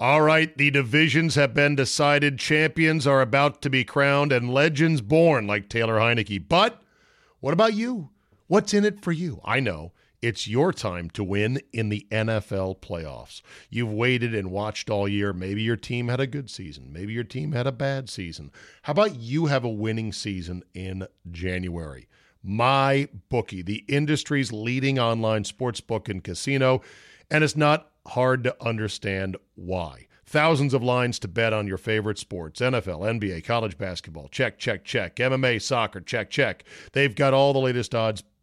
All right, the divisions have been decided. Champions are about to be crowned and legends born, like Taylor Heinicke. But what about you? What's in it for you? I know. It's your time to win in the NFL playoffs. You've waited and watched all year. Maybe your team had a good season. Maybe your team had a bad season. How about you have a winning season in January? My bookie, the industry's leading online sports book and casino, and it's not hard to understand why. Thousands of lines to bet on your favorite sports NFL, NBA, college basketball. Check, check, check. MMA, soccer. Check, check. They've got all the latest odds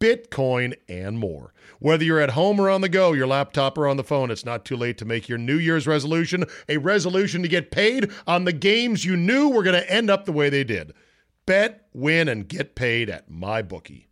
Bitcoin, and more. Whether you're at home or on the go, your laptop or on the phone, it's not too late to make your New Year's resolution a resolution to get paid on the games you knew were going to end up the way they did. Bet, win, and get paid at MyBookie.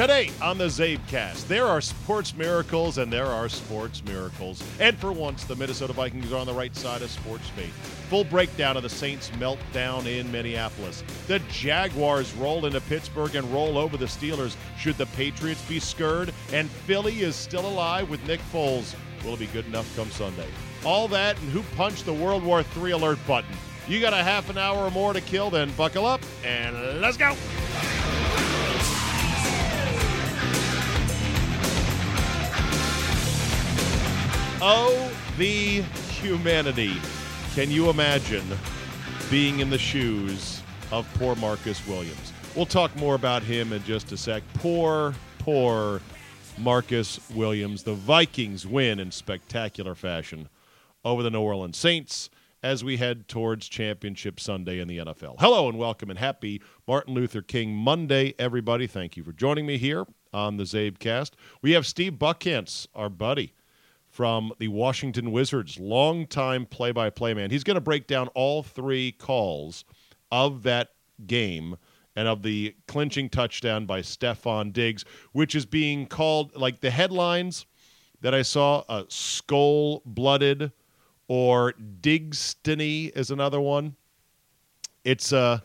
Today on the CzabeCast, there are sports miracles and there are sports miracles. And for once, the Minnesota Vikings are on the right side of sports fate. Full breakdown of the Saints' meltdown in Minneapolis. The Jaguars roll into Pittsburgh and roll over the Steelers. Should the Patriots be scared? And Philly is still alive with Nick Foles. Will it be good enough come Sunday? All that and who punched the World War III alert button? You got a half an hour or more to kill, then buckle up and let's go. Oh, the humanity. Can you imagine being in the shoes of poor Marcus Williams? We'll talk more about him in just a sec. Poor, poor Marcus Williams. The Vikings win in spectacular fashion over the New Orleans Saints as we head towards Championship Sunday in the NFL. Hello and welcome and happy Martin Luther King Monday, everybody. Thank you for joining me here on the CzabeCast. We have Steve Buckhantz, our buddy from the Washington Wizards, longtime play by play man. He's going to break down all three calls of that game and of the clinching touchdown by Stefon Diggs, which is being called like the headlines that I saw uh, Skol Blooded or Diggs-tany is another one. It's uh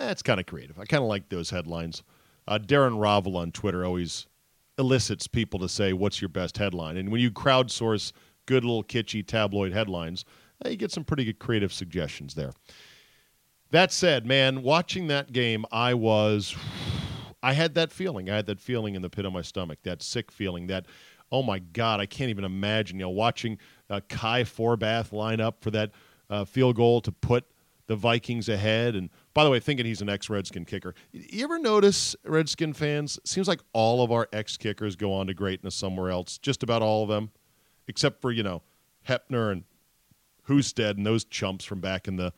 eh, it's kind of creative. I kind of like those headlines. Uh, Darren Rovell on Twitter always elicits people to say, "What's your best headline?" And when you crowdsource good little kitschy tabloid headlines, uh, you get some pretty good creative suggestions there. That said, man, watching that game, I was, I had that feeling. I had that feeling in the pit of my stomach, that sick feeling, that, oh my God, I can't even imagine. You know, watching uh, Kai Forbath line up for that uh, field goal to put the Vikings ahead. And by the way, thinking he's an ex Redskin kicker. You ever notice, Redskin fans, seems like all of our ex kickers go on to greatness somewhere else, just about all of them, except for, you know, Hepner and Husted and those chumps from back in the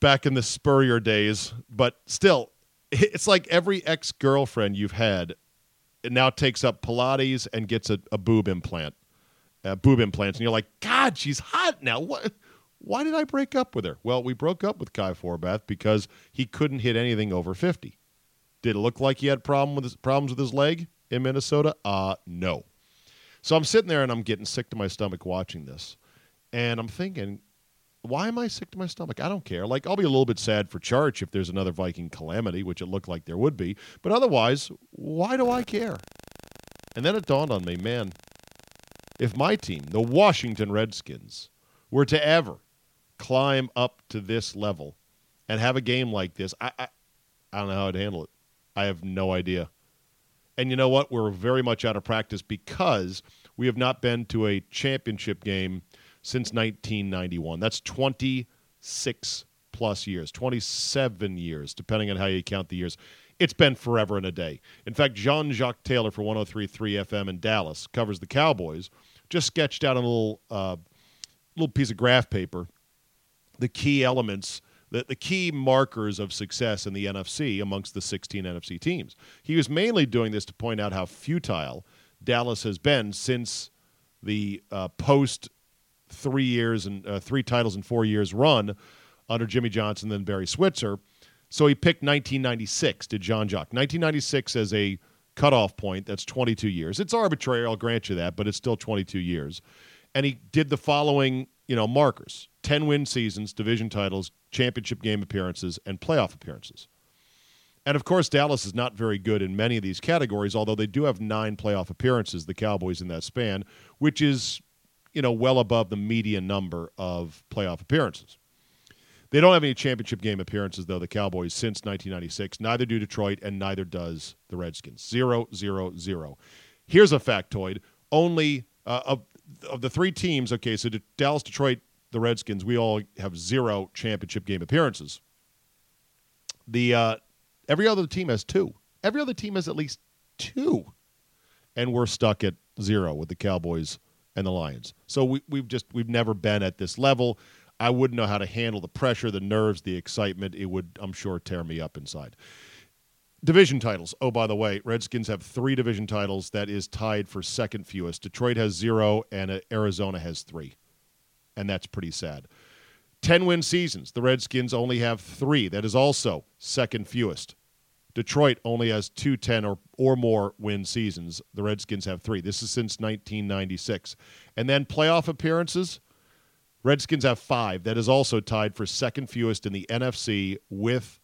back in the Spurrier days. But still, it's like every ex girlfriend you've had it now takes up Pilates and gets a, a boob implant, uh, boob implants, and you're like, God, she's hot now. What? Why did I break up with her? Well, we broke up with Kai Forbath because he couldn't hit anything over 50. Did it look like he had problem with his, problems with his leg in Minnesota? Uh, no. So I'm sitting there and I'm getting sick to my stomach watching this. And I'm thinking, why am I sick to my stomach? I don't care. Like, I'll be a little bit sad for Charge if there's another Viking calamity, which it looked like there would be. But otherwise, why do I care? And then it dawned on me, man, if my team, the Washington Redskins, were to ever climb up to this level and have a game like this, I, I, I don't know how I'd handle it. I have no idea. And you know what? We're very much out of practice because we have not been to a championship game since 1991. That's 26 plus years, 27 years, depending on how you count the years. It's been forever and a day. In fact, Jean Jacques Taylor for 103.3 FM in Dallas covers the Cowboys, just sketched out a little, uh, little piece of graph paper the key elements the, the key markers of success in the NFC amongst the 16 NFC teams. He was mainly doing this to point out how futile Dallas has been since the uh, post three years and uh, three titles in four years run under Jimmy Johnson, then Barry Switzer. So he picked 1996 to John Jock. 1996 as a cutoff point. That's 22 years. It's arbitrary, I'll grant you that, but it's still 22 years. And he did the following, you know, markers: 10 win seasons, division titles, championship game appearances, and playoff appearances. And of course, Dallas is not very good in many of these categories, although they do have nine playoff appearances, the Cowboys in that span, which is, you know, well above the median number of playoff appearances. They don't have any championship game appearances, though, the Cowboys, since 1996. Neither do Detroit, and neither does the Redskins. Zero, zero, zero. Here's a factoid. Only uh, of the three teams, okay, so Dallas, Detroit, the Redskins, we all have zero championship game appearances. The uh, every other team has two. Every other team has at least two, and we're stuck at zero with the Cowboys and the Lions. So we, we've just we've never been at this level. I wouldn't know how to handle the pressure, the nerves, the excitement. It would, I'm sure, tear me up inside. Division titles. Oh, by the way, Redskins have three division titles. That is tied for second fewest. Detroit has zero, and uh, Arizona has three and that's pretty sad. 10 win seasons. The Redskins only have three. That is also second fewest. Detroit only has two 10 or, or more win seasons. The Redskins have three. This is since 1996. And then playoff appearances. Redskins have five. That is also tied for second fewest in the NFC with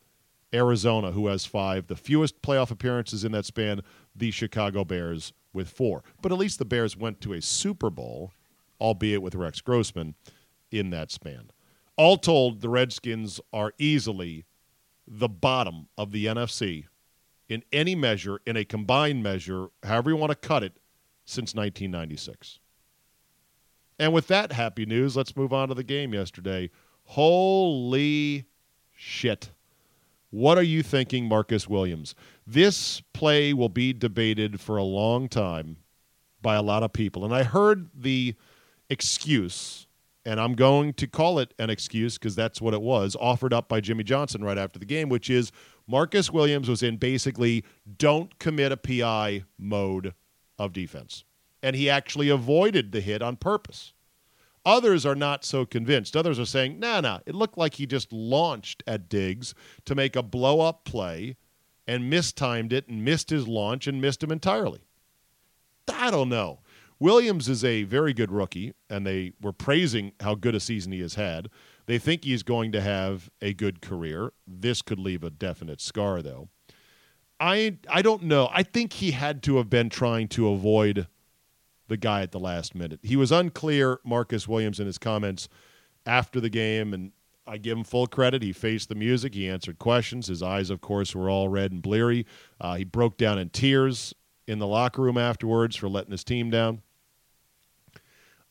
Arizona, who has five. The fewest playoff appearances in that span, the Chicago Bears with four. But at least the Bears went to a Super Bowl albeit with Rex Grossman in that span. All told, the Redskins are easily the bottom of the NFC in any measure, in a combined measure, however you want to cut it, since 1996. And with that happy news, let's move on to the game yesterday. Holy shit. What are you thinking, Marcus Williams? This play will be debated for a long time by a lot of people. And I heard the excuse, and I'm going to call it an excuse because that's what it was, offered up by Jimmy Johnson right after the game, which is Marcus Williams was in basically don't commit a PI mode of defense. And he actually avoided the hit on purpose. Others are not so convinced. Others are saying, nah, nah, it looked like he just launched at Diggs to make a blow up play and mistimed it and missed his launch and missed him entirely. I don't know. Williams is a very good rookie, and they were praising how good a season he has had. They think he's going to have a good career. This could leave a definite scar, though. I I don't know. I think he had to have been trying to avoid the guy at the last minute. He was unclear, Marcus Williams, in his comments after the game, and I give him full credit. He faced the music. He answered questions. His eyes, of course, were all red and bleary. Uh, he broke down in tears in the locker room afterwards for letting his team down.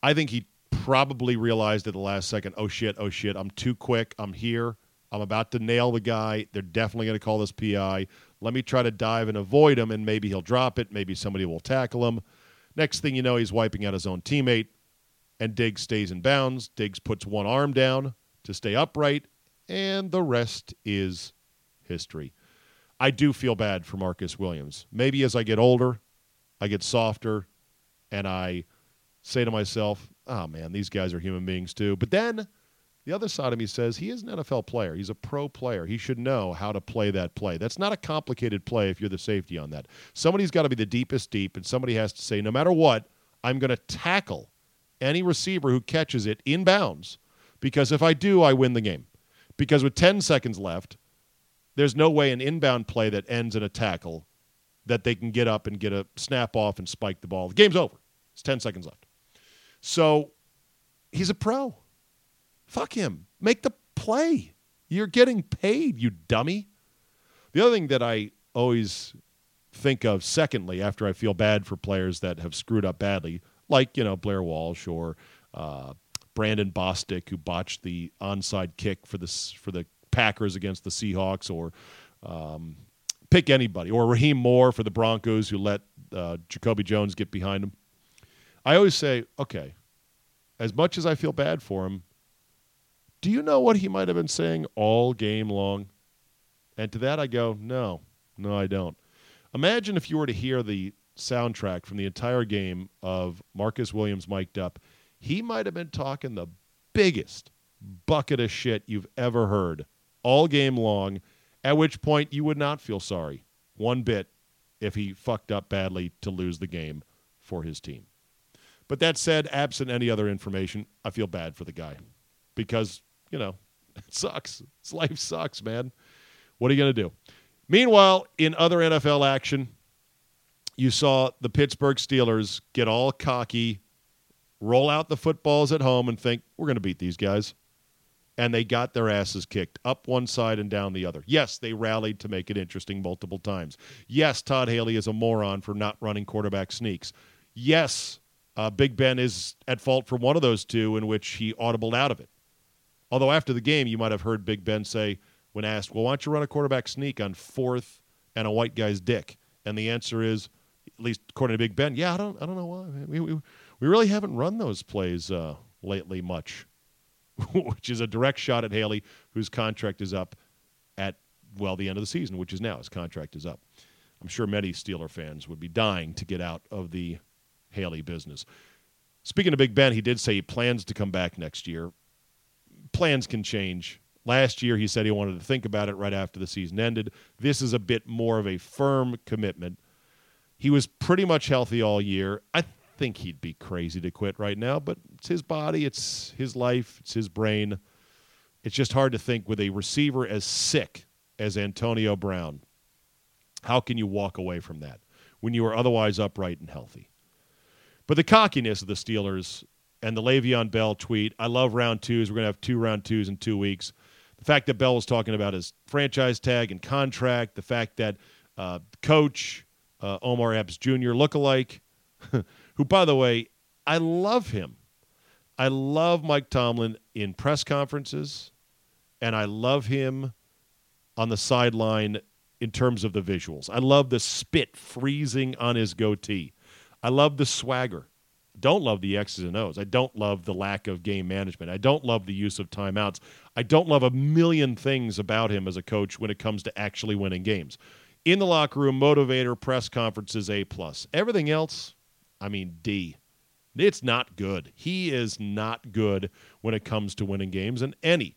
I think he probably realized at the last second, oh shit, oh shit, I'm too quick. I'm here. I'm about to nail the guy. They're definitely going to call this PI. Let me try to dive and avoid him, and maybe he'll drop it. Maybe somebody will tackle him. Next thing you know, he's wiping out his own teammate, and Diggs stays in bounds. Diggs puts one arm down to stay upright, and the rest is history. I do feel bad for Marcus Williams. Maybe as I get older, I get softer, and I – say to myself, oh man, these guys are human beings too. But then the other side of me says he is an NFL player. He's a pro player. He should know how to play that play. That's not a complicated play if you're the safety on that. Somebody's got to be the deepest deep, and somebody has to say, no matter what, I'm going to tackle any receiver who catches it in bounds because if I do, I win the game. Because with 10 seconds left, there's no way an inbound play that ends in a tackle that they can get up and get a snap off and spike the ball. The game's over. It's 10 seconds left. So he's a pro. Fuck him. Make the play. You're getting paid, you dummy. The other thing that I always think of, secondly, after I feel bad for players that have screwed up badly, like, you know, Blair Walsh or uh, Brandon Bostick, who botched the onside kick for the for the Packers against the Seahawks, or um, pick anybody, or Rahim Moore for the Broncos, who let uh, Jacoby Jones get behind him. I always say, okay, as much as I feel bad for him, do you know what he might have been saying all game long? And to that I go, no, no, I don't. Imagine if you were to hear the soundtrack from the entire game of Marcus Williams mic'd up. He might have been talking the biggest bucket of shit you've ever heard all game long, at which point you would not feel sorry one bit if he fucked up badly to lose the game for his team. But that said, absent any other information, I feel bad for the guy because, you know, it sucks. His life sucks, man. What are you going to do? Meanwhile, in other NFL action, you saw the Pittsburgh Steelers get all cocky, roll out the footballs at home, and think, we're going to beat these guys. And they got their asses kicked up one side and down the other. Yes, they rallied to make it interesting multiple times. Yes, Todd Haley is a moron for not running quarterback sneaks. Yes, uh, Big Ben is at fault for one of those two in which he audibled out of it. Although after the game, you might have heard Big Ben say, when asked, well, why don't you run a quarterback sneak on fourth and a white guy's dick? And the answer is, at least according to Big Ben, yeah, I don't, I don't know why. We, we, we really haven't run those plays uh, lately much, which is a direct shot at Haley, whose contract is up at, well, the end of the season, which is now. His contract is up. I'm sure many Steeler fans would be dying to get out of the Haley business. Speaking of Big Ben, he did say he plans to come back next year. Plans can change Last year, he said he wanted to think about it right after the season ended. This is a bit more of a firm commitment. He was pretty much healthy all year. I think he'd be crazy to quit right now, but it's his body, it's his life, it's his brain. It's just hard to think with a receiver as sick as Antonio Brown. How can you walk away from that when you are otherwise upright and healthy? But the cockiness of the Steelers and the Le'Veon Bell tweet, I love round twos. We're going to have two round twos in two weeks the fact that Bell was talking about his franchise tag and contract, the fact that uh, coach uh, Omar Epps Jr. lookalike, who, by the way, I love him. I love Mike Tomlin in press conferences, and I love him on the sideline in terms of the visuals. I love the spit freezing on his goatee. I love the swagger don't love the X's and O's. I don't love the lack of game management. I don't love the use of timeouts. I don't love a million things about him as a coach when it comes to actually winning games. In the locker room, motivator, press conferences, A plus. Everything else, I mean D. It's not good. He is not good when it comes to winning games, and any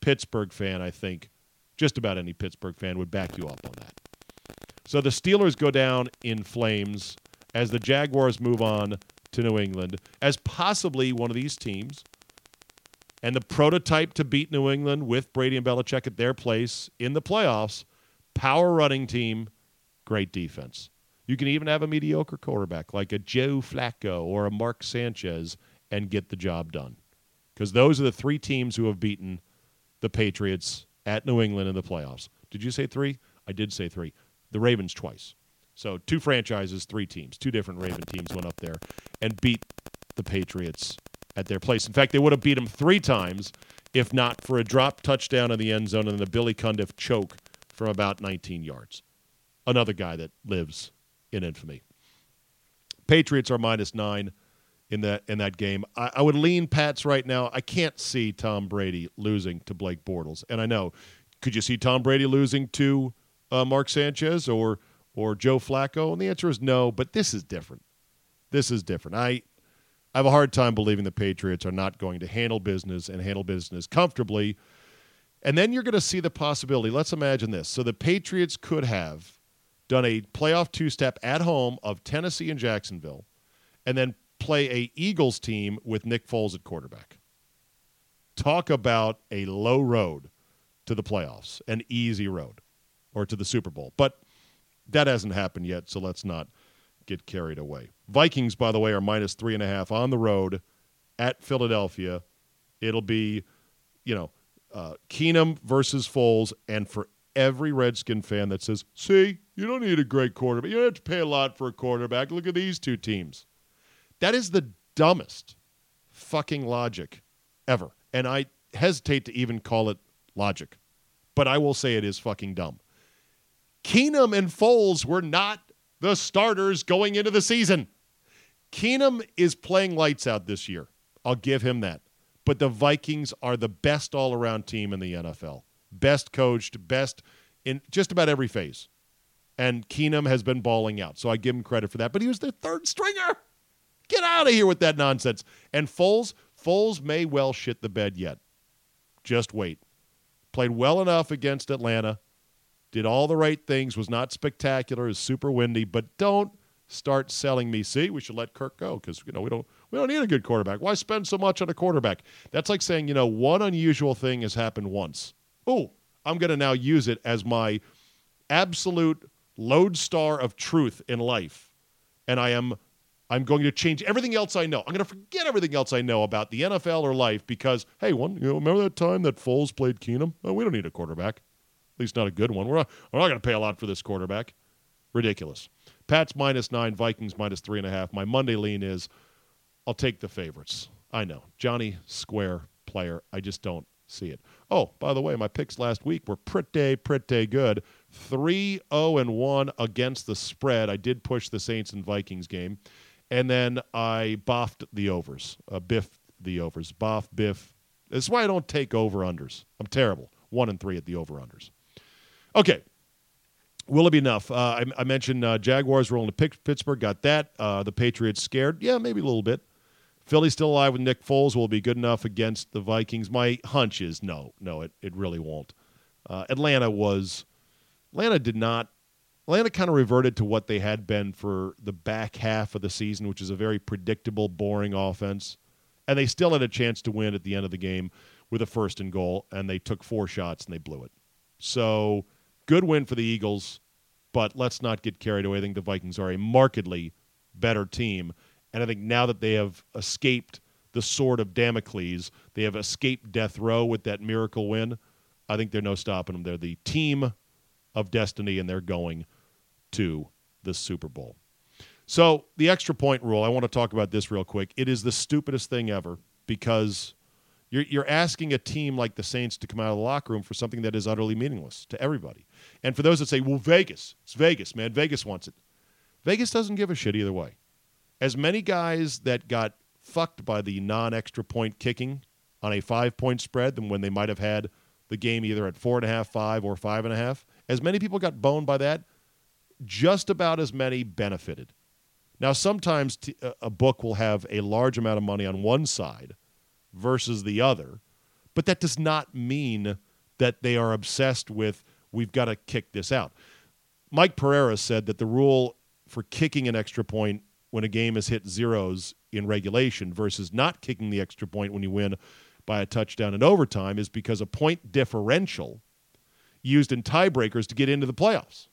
Pittsburgh fan, I think, just about any Pittsburgh fan would back you up on that. So the Steelers go down in flames as the Jaguars move on to New England as possibly one of these teams and the prototype to beat New England with Brady and Belichick at their place in the playoffs. Power running team, great defense. You can even have a mediocre quarterback like a Joe Flacco or a Mark Sanchez and get the job done. Because those are the three teams who have beaten the Patriots at New England in the playoffs. Did you say three? I did say three. The Ravens twice. So two franchises, three teams, two different Raven teams went up there and beat the Patriots at their place. In fact, they would have beat them three times if not for a drop touchdown in the end zone and a Billy Cundiff choke from about 19 yards. Another guy that lives in infamy. Patriots are minus nine in that in that game. I, I, would lean Pats right now. I can't see Tom Brady losing to Blake Bortles, and I know. Could you see Tom Brady losing to uh, Mark Sanchez or or Joe Flacco? And the answer is no, but this is different. This is different. I I have a hard time believing the Patriots are not going to handle business and handle business comfortably. And then you're going to see the possibility. Let's imagine this. So the Patriots could have done a playoff two step at home of Tennessee and Jacksonville, and then play a Eagles team with Nick Foles at quarterback. Talk about a low road to the playoffs, an easy road, or to the Super Bowl. But that hasn't happened yet, so let's not get carried away. Vikings, by the way, are minus three and a half on the road at Philadelphia. It'll be, you know, uh, Keenum versus Foles, and for every Redskin fan that says, "See, you don't need a great quarterback. You don't have to pay a lot for a quarterback. Look at these two teams." That is the dumbest fucking logic ever. And I hesitate to even call it logic, but I will say it is fucking dumb. Keenum and Foles were not the starters going into the season. Keenum is playing lights out this year. I'll give him that. But the Vikings are the best all around team in the NFL. Best coached, best in just about every phase. And Keenum has been balling out. So I give him credit for that. But he was their third stringer. Get out of here with that nonsense. And Foles, Foles may well shit the bed yet. Just wait. Played well enough against Atlanta. Did all the right things. Was not spectacular. Is super windy. But don't start selling me. See, we should let Kirk go because you know we don't we don't need a good quarterback. Why spend so much on a quarterback? That's like saying you know one unusual thing has happened once. Oh, I'm going to now use it as my absolute lodestar of truth in life, and I am I'm going to change everything else I know. I'm going to forget everything else I know about the NFL or life because, hey, one, you know, remember that time that Foles played Keenum? Oh, we don't need a quarterback, at least not a good one. We're not, we're not going to pay a lot for this quarterback. Ridiculous. Pats minus nine, Vikings minus three and a half. My Monday lean is I'll take the favorites. I know. Johnny Square player. I just don't see it. Oh, by the way, my picks last week were pretty, pretty good. 3 0 and 1 against the spread. I did push the Saints and Vikings game. And then I boffed the overs, uh, biffed the overs, boff, biff. That's why I don't take over unders. I'm terrible. One and three at the over unders. Okay. Will it be enough? Uh, I, I, mentioned uh, Jaguars rolling to Pittsburgh, got that. Uh, the Patriots scared. Yeah, maybe a little bit. Philly still alive with Nick Foles. Will be good enough against the Vikings? My hunch is no, no, it, it really won't. Uh, Atlanta was. Atlanta did not Atlanta kind of reverted to what they had been for the back half of the season, which is a very predictable, boring offense. And they still had a chance to win at the end of the game with a first and goal, and they took four shots and they blew it. So, good win for the Eagles, but let's not get carried away. I think the Vikings are a markedly better team. And I think now that they have escaped the sword of Damocles, they have escaped death row with that miracle win. I think they're no stopping them. They're the team of destiny, and they're going to the Super Bowl. So, the extra point rule, I want to talk about this real quick. It is the stupidest thing ever because you're, you're asking a team like the Saints to come out of the locker room for something that is utterly meaningless to everybody. And for those that say, well, Vegas, it's Vegas, man, Vegas wants it. Vegas doesn't give a shit either way. As many guys that got fucked by the non extra point kicking on a five point spread than when they might have had the game either at four and a half, five, or five and a half, as many people got boned by that just about as many benefited. Now, sometimes t- a book will have a large amount of money on one side versus the other, but that does not mean that they are obsessed with, we've got to kick this out. Mike Pereira said that the rule for kicking an extra point when a game has hit zeros in regulation versus not kicking the extra point when you win by a touchdown in overtime is because a point differential used in tiebreakers to get into the playoffs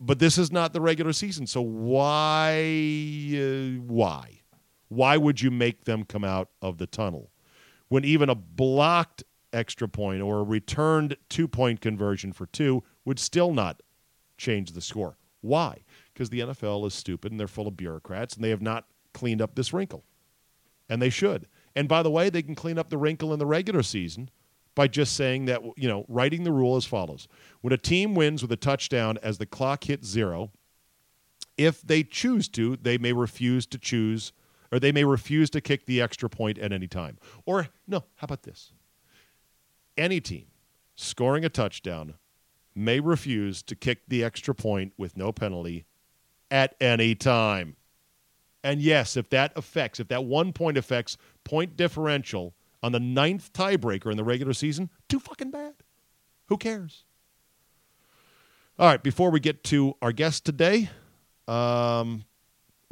but this is not the regular season. So why, uh, why, why would you make them come out of the tunnel when even a blocked extra point or a returned two point conversion for two would still not change the score? Why? Because the NFL is stupid and they're full of bureaucrats and they have not cleaned up this wrinkle, and they should. And by the way, they can clean up the wrinkle in the regular season by just saying that, you know, writing the rule as follows. When a team wins with a touchdown as the clock hits zero, if they choose to, they may refuse to choose or they may refuse to kick the extra point at any time. Or, no, how about this? Any team scoring a touchdown may refuse to kick the extra point with no penalty at any time. And yes, if that affects, if that one point affects point differential on the ninth tiebreaker in the regular season, too fucking bad. Who cares? All right, before we get to our guest today, um,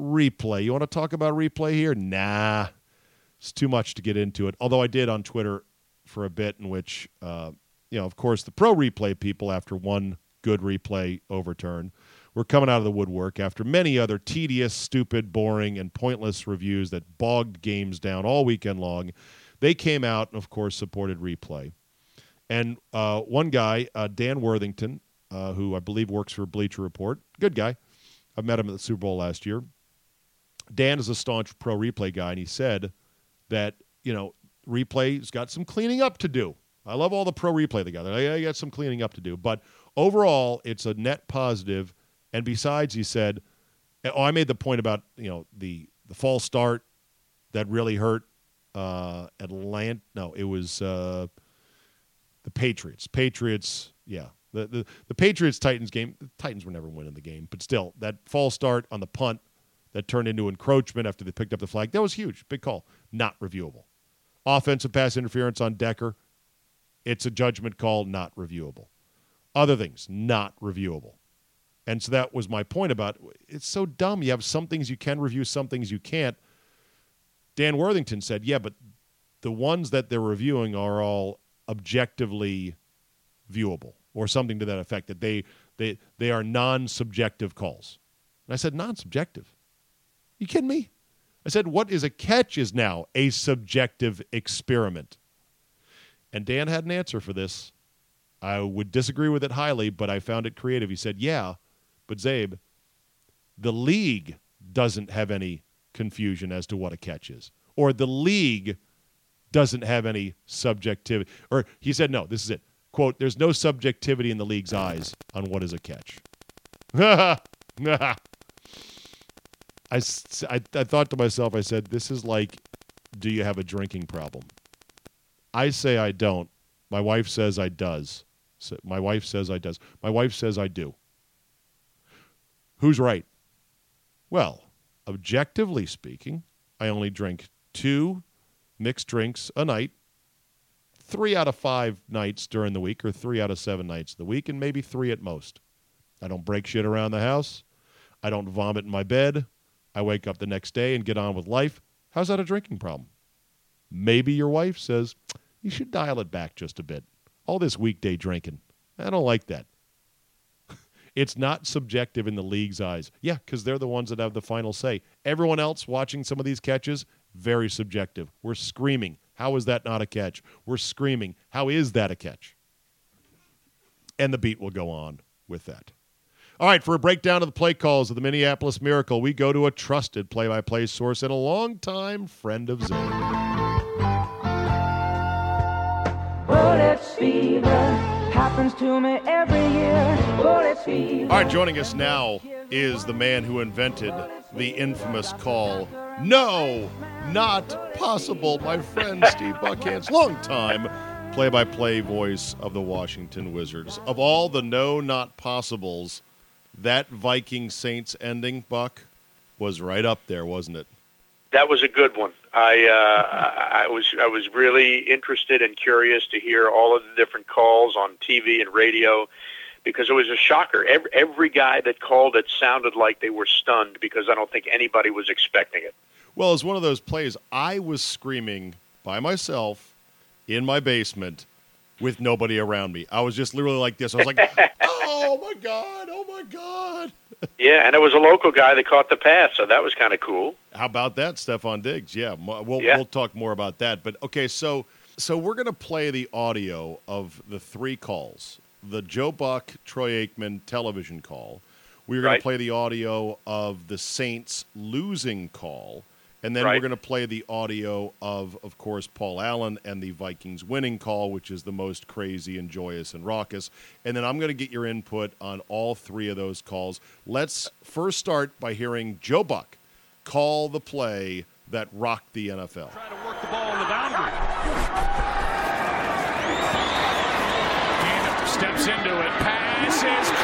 replay. You want to talk about replay here? Nah, it's too much to get into it. Although I did on Twitter for a bit, in which, uh, you know, of course, the pro replay people, after one good replay overturn, were coming out of the woodwork after many other tedious, stupid, boring, and pointless reviews that bogged games down all weekend long they came out and, of course, supported replay. And uh, one guy, uh, Dan Worthington, uh, who I believe works for Bleacher Report, good guy. I met him at the Super Bowl last year. Dan is a staunch pro replay guy, and he said that you know replay's got some cleaning up to do. I love all the pro replay together. I got some cleaning up to do, but overall, it's a net positive. And besides, he said, "Oh, I made the point about you know the the false start that really hurt uh, Atlanta. No, it was uh, the Patriots. Patriots, yeah, the, the the Patriots Titans game. The Titans were never winning the game, but still, that false start on the punt that turned into encroachment after they picked up the flag. That was huge, big call, not reviewable. Offensive pass interference on Decker. It's a judgment call, not reviewable. Other things, not reviewable. And so that was my point about it's so dumb. You have some things you can review, some things you can't. Dan Worthington said, yeah, but the ones that they're reviewing are all objectively viewable or something to that effect, that they, they, they are non subjective calls. And I said, non subjective? You kidding me? I said, what is a catch is now a subjective experiment. And Dan had an answer for this. I would disagree with it highly, but I found it creative. He said, yeah, but Czabe, the league doesn't have any confusion as to what a catch is, or the league doesn't have any subjectivity. Or he said, no, this is it. Quote, there's no subjectivity in the league's eyes on what is a catch. I, I, I thought to myself, I said, this is like, do you have a drinking problem? I say I don't. My wife says I does. So my wife says I does. My wife says I do. Who's right? Well, objectively speaking, I only drink two mixed drinks a night, three out of five nights during the week, or three out of seven nights of the week, and maybe three at most. I don't break shit around the house. I don't vomit in my bed. I wake up the next day and get on with life. How's that a drinking problem? Maybe your wife says, you should dial it back just a bit. All this weekday drinking. I don't like that. It's not subjective in the league's eyes. Yeah, because they're the ones that have the final say. Everyone else watching some of these catches, very subjective. We're screaming, how is that not a catch? We're screaming, how is that a catch? And the beat will go on with that. All right, for a breakdown of the play calls of the Minneapolis Miracle, we go to a trusted play by play source and a longtime friend of Zane. Bullets fever happens to me every year. Bullet fever. All right, joining us now is the man who invented the infamous call. No, not possible. My friend Steve Buckhantz, longtime play-by-play voice of the Washington Wizards. Of all the no, not possibles, that Viking Saints ending, Buck, was right up there, wasn't it? That was a good one. I uh, I was I was really interested and curious to hear all of the different calls on TV and radio because it was a shocker. Every, every guy that called it sounded like they were stunned because I don't think anybody was expecting it. Well, it's one of those plays. I was screaming by myself in my basement with nobody around me. I was just literally like this. I was like, "Oh my god! Oh my god!" yeah, and it was a local guy that caught the pass, so that was kind of cool. How about that, Stefon Diggs? Yeah, we'll yeah. we'll talk more about that. But okay, so so we're gonna play the audio of the three calls: the Joe Buck, Troy Aikman television call. We're gonna right. play the audio of the Saints losing call and then right. we're going to play the audio of, of course, Paul Allen and the Vikings winning call, which is the most crazy and joyous and raucous. And then I'm going to get your input on all three of those calls. Let's first start by hearing Joe Buck call the play that rocked the NFL. Try to work the ball on the boundary. steps into it. Pass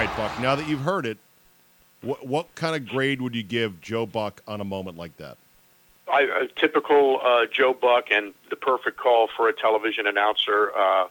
right, Buck. Now that you've heard it, what, what kind of grade would you give Joe Buck on a moment like that? I, a typical uh, Joe Buck and the perfect call for a television announcer. Uh,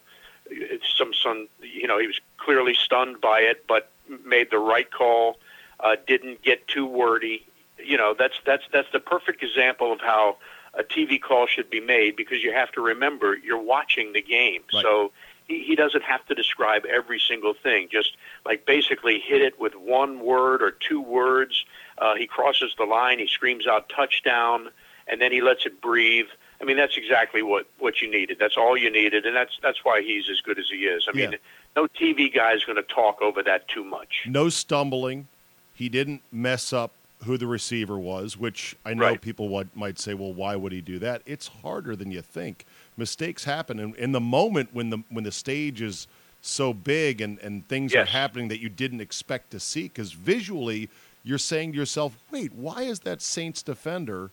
some, some, you know, he was clearly stunned by it, but made the right call. Uh, didn't get too wordy. You know, that's that's that's the perfect example of how a TV call should be made because you have to remember you're watching the game. Right. So he, he doesn't have to describe every single thing. Just like basically hit it with one word or two words. Uh, he crosses the line, he screams out touchdown, and then he lets it breathe. I mean, that's exactly what what you needed. That's all you needed, and that's that's why he's as good as he is. I Yeah. mean, no TV guy is going to talk over that too much. No stumbling. He didn't mess up who the receiver was, which I know Right. people would, might say, well, why would he do that? It's harder than you think. Mistakes happen. And in the moment when the, when the stage is so big and, and things are happening that you didn't expect to see, because visually you're saying to yourself, wait, why is that Saints defender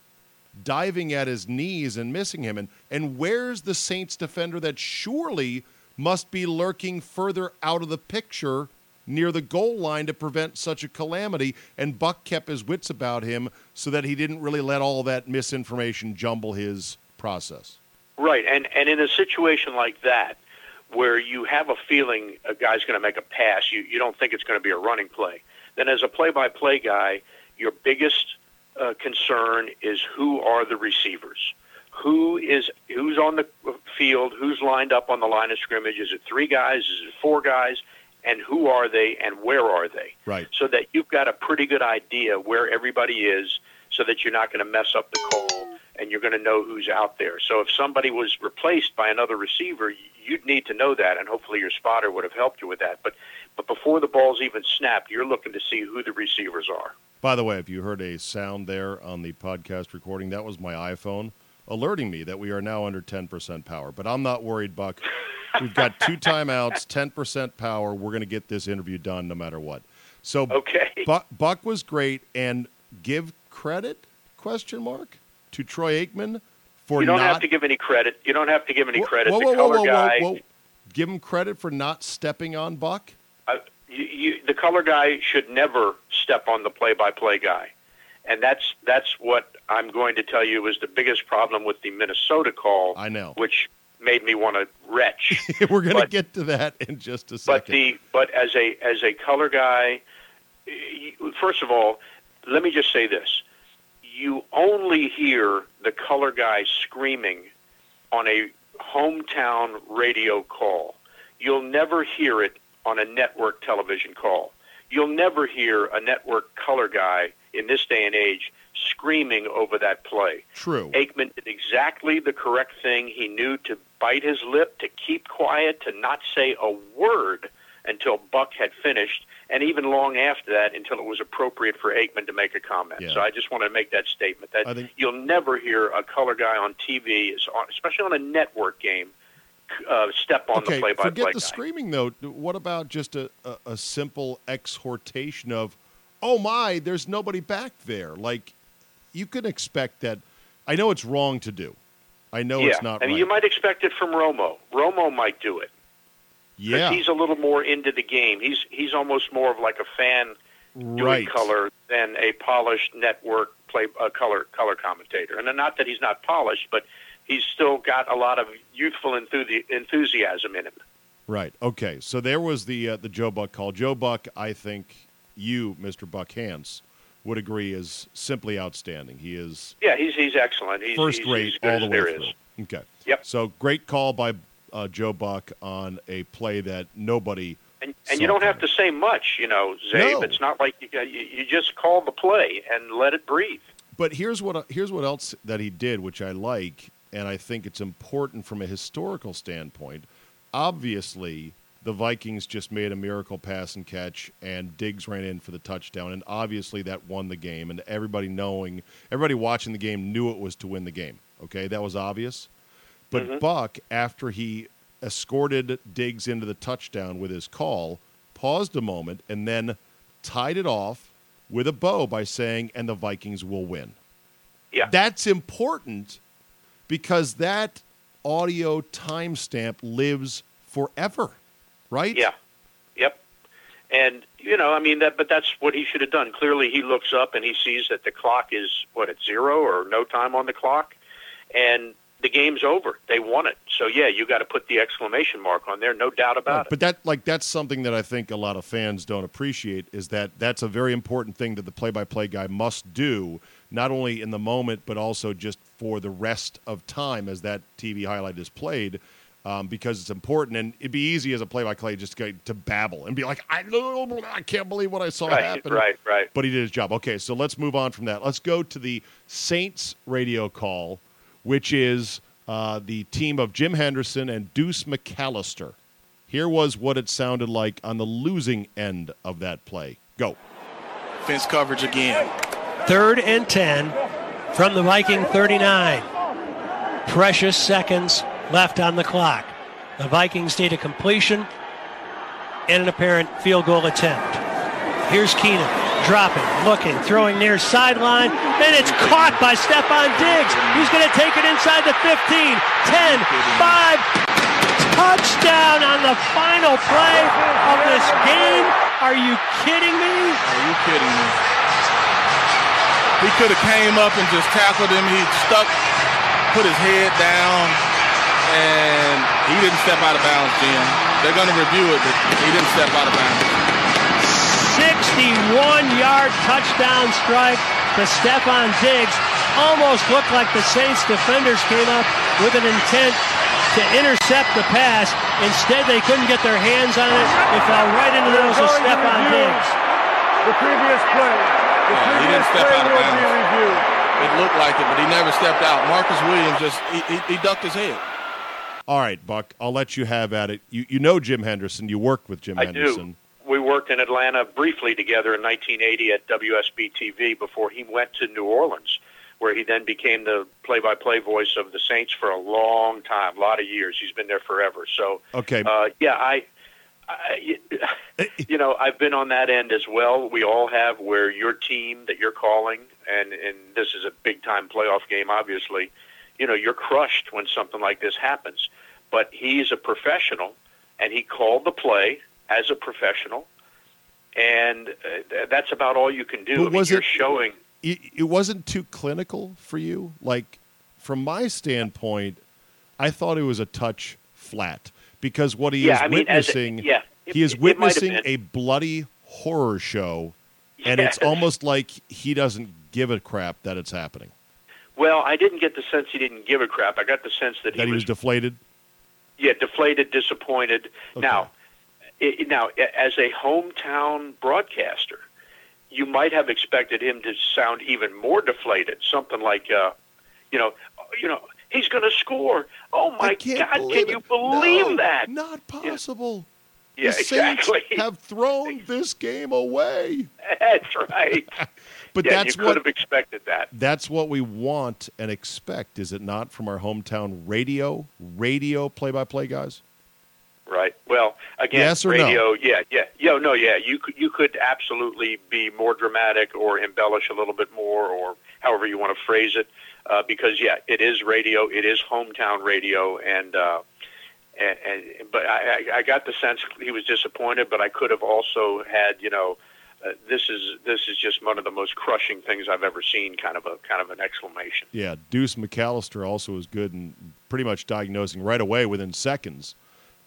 diving at his knees and missing him? And, and where's the Saints defender that surely must be lurking further out of the picture near the goal line to prevent such a calamity? And Buck kept his wits about him so that he didn't really let all that misinformation jumble his process. Right, and and in a situation like that, where you have a feeling a guy's going to make a pass, you you don't think it's going to be a running play. Then, as a play-by-play guy, your biggest uh, concern is who are the receivers, who is who's on the field, who's lined up on the line of scrimmage. Is it three guys? Is it four guys? And who are they? And where are they? Right. so that you've got a pretty good idea where everybody is so that you're not going to mess up the call and you're going to know who's out there. So if somebody was replaced by another receiver, you'd need to know that and hopefully your spotter would have helped you with that. But but before the ball's even snapped, you're looking to see who the receivers are. By the way, if you heard a sound there on the podcast recording, that was my iPhone alerting me that we are now under 10% power. But I'm not worried, Buck. We've got two timeouts, 10% power. We're going to get this interview done no matter what. So Okay. Buck, Buck was great, and give credit? Question mark to Troy Aikman for You don't not have to give any credit. You don't have to give any credit. Whoa, the whoa, color whoa, guy. Give him credit for not stepping on Buck. uh, you, you, the color guy should never step on the play-by-play guy, and that's that's what I'm going to tell you was the biggest problem with the Minnesota call. I know. which made me want to retch. We're going to get to that in just a second. but the but as a as a color guy, first of all, let me just say this: you only hear the color guy screaming on a hometown radio call. You'll never hear it on a network television call. You'll never hear a network color guy in this day and age screaming over that play. True. Aikman did exactly the correct thing. He knew to bite his lip, to keep quiet, to not say a word until Buck had finished, and even long after that until it was appropriate for Aikman to make a comment. Yeah. So I just want to make that statement that think- you'll never hear a color guy on TV, especially on a network game, uh, step on okay, the play-by-play forget the guy. screaming though. What about just a, a, a simple exhortation of, "Oh my, there's nobody back there." Like you can expect that. I know it's wrong to do. I know yeah, it's not and right. you might expect it from Romo. Romo might do it. Yeah, he's a little more into the game. He's he's almost more of like a fan doing color than a polished network play uh, color color commentator. And not that he's not polished, but he's still got a lot of youthful enthusi- enthusiasm in him. Right. Okay. So there was the uh, the Joe Buck call. Joe Buck, I think you, Mr. Buckhantz, would agree is simply outstanding. He is Yeah, he's he's excellent. He's first he's, rate he's all the way there through. is. Okay. Yep. So great call by uh, Joe Buck on a play that nobody. And, and you don't have to say much, you know, Zabe. No. It's not like you, you you just call the play and let it breathe. But here's what here's what else that he did, which I like, and I think it's important from a historical standpoint. Obviously, the Vikings just made a miracle pass and catch, and Diggs ran in for the touchdown, and obviously that won the game. And everybody knowing, everybody watching the game knew it was to win the game. Okay, that was obvious. But mm-hmm. Buck, after he escorted Diggs into the touchdown with his call, paused a moment and then tied it off with a bow by saying, "And the Vikings will win." Yeah. That's important because that audio timestamp lives forever, right? Yeah. Yep. And you know, I mean that but that's what he should have done. Clearly he looks up and he sees that the clock is what at 0 or no time on the clock and the game's over. They won it. So yeah, you got to put the exclamation mark on there, no doubt about it. But that like that's something that I think a lot of fans don't appreciate is that that's a very important thing that the play-by-play guy must do not only in the moment but also just for the rest of time as that TV highlight is played. um, because it's important. And it'd be easy as a play-by-play just to, to babble and be like, I, I can't believe what I saw Right, happen. right, right. But he did his job. Okay, so let's move on from that. Let's go to the Saints radio call, which is uh, the team of Jim Henderson and Deuce McAllister. Here was what it sounded like on the losing end of that play. Go. Fence coverage again. Third and 10 from the Viking 39. Precious seconds left on the clock. The Vikings need a completion and an apparent field goal attempt. Here's Keenum dropping, looking, throwing near sideline, and it's caught by Stefon Diggs. He's going to take it inside the 15, 10, 5. Touchdown on the final play of this game. Are you kidding me? Are you kidding me? He could have came up and just tackled him. He stuck, put his head down, and he didn't step out of bounds, Jim. They're going to review it, but he didn't step out of bounds. 61-yard touchdown strike to Stefon Diggs. Almost looked like the Saints defenders came up with an intent to intercept the pass. Instead, they couldn't get their hands on it. It fell right into the nose of Stefon Diggs. The previous play. The Yeah, he didn't step out of bounds. It looked like it, but he never stepped out. Marcus Williams just he, he, he ducked his head. All right, Buck, I'll let you have at it. You, you know Jim Henderson. You worked with Jim I Henderson. do. We worked in Atlanta briefly together in 1980 at WSB TV before he went to New Orleans, where he then became the play-by-play voice of the Saints for a long time, a lot of years. He's been there forever. So, Okay. uh, yeah, I, I, you know, I've been on that end as well. We all have, where your team that you're calling, and and this is a big-time playoff game, obviously. You know, you're crushed when something like this happens. But he's a professional, and he called the play as a professional, and uh, that's about all you can do. But I mean, was you're it- showing? it, it wasn't too clinical for you. Like from my standpoint, I thought it was a touch flat because what he Yeah, is I mean, as a- witnessing, yeah, it- he is it witnessing a bloody horror show, and it's almost like he doesn't give a crap that it's happening. Well, I didn't get the sense he didn't give a crap. I got the sense that, That he was deflated. yeah, deflated, disappointed. Okay. Now, i now, as a hometown broadcaster, you might have expected him to sound even more deflated. Something like, uh, you know, you know, he's going to score. Oh my God! Can you believe No, that? Not possible. yeah, the Saints exactly. have thrown this game away. That's right. But yeah, that's you could what have expected that. that's what we want and expect, is it not, from our hometown radio, radio play-by-play guys? Right. Well, again, Yes or no? radio. Yeah, yeah, yeah. No, yeah. You could you could absolutely be more dramatic or embellish a little bit more, or however you want to phrase it, uh, because yeah, it is radio. It is hometown radio, and uh, and, and but I, I I got the sense he was disappointed, but I could have also had you know. Uh, this is this is just one of the most crushing things I've ever seen. Kind of a kind of an exclamation. Yeah, Deuce McAllister also was good in pretty much diagnosing right away within seconds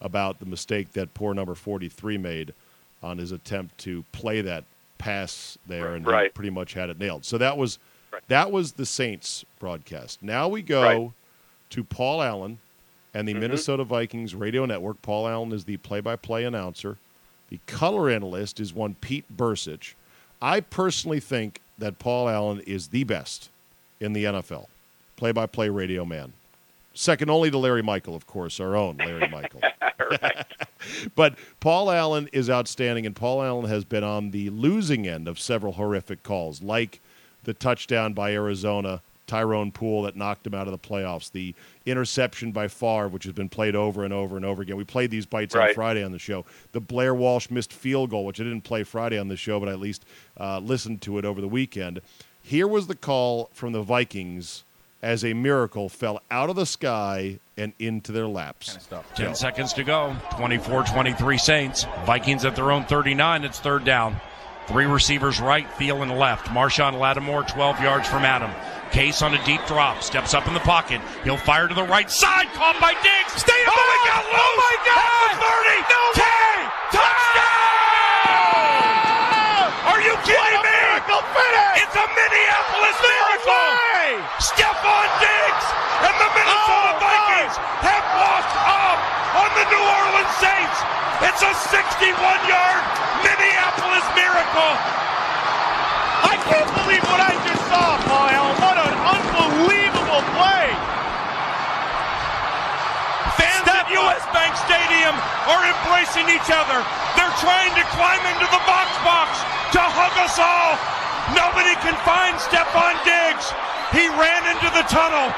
about the mistake that poor number 43 made on his attempt to play that pass there and Right. pretty much had it nailed. So that was Right. that was the Saints broadcast. Now we go Right. to Paul Allen and the Mhm. Minnesota Vikings radio network. Paul Allen is the play-by-play announcer. The color analyst is one Pete Bercich. I personally think that Paul Allen is the best in the NFL, play-by-play radio man. Second only to Larry Michael, of course, our own Larry Michael. but Paul Allen is outstanding, and Paul Allen has been on the losing end of several horrific calls, like the touchdown by Arizona, Tyrone Poole that knocked him out of the playoffs, the interception by Favre, which has been played over and over and over again. We played these bites on Friday on the show. The Blair Walsh missed field goal, which I didn't play Friday on the show, but I at least uh, listened to it over the weekend. Here was the call from the Vikings as a miracle fell out of the sky and into their laps. 10 seconds to go. 24 23 Saints. Vikings at their own 39. It's third down. Three receivers right, Thielen left. Marshon Lattimore 12 yards from Adam. Case on a deep drop. Steps up in the pocket. He'll fire to the right side. Caught by Diggs. Stay oh, he God, oh, loose. Oh, my God. At the 30. No 10. Touchdown. Are you kidding me? It's a Minneapolis miracle. Stefon Diggs and the Minnesota oh, Vikings have walked off 51-yard Minneapolis miracle. I can't believe what I just saw, Paul What an unbelievable play. Fans at US Bank Stadium are embracing each other. They're trying to climb into the box box to hug us all. Nobody can find Stefon Diggs. He ran into the tunnel.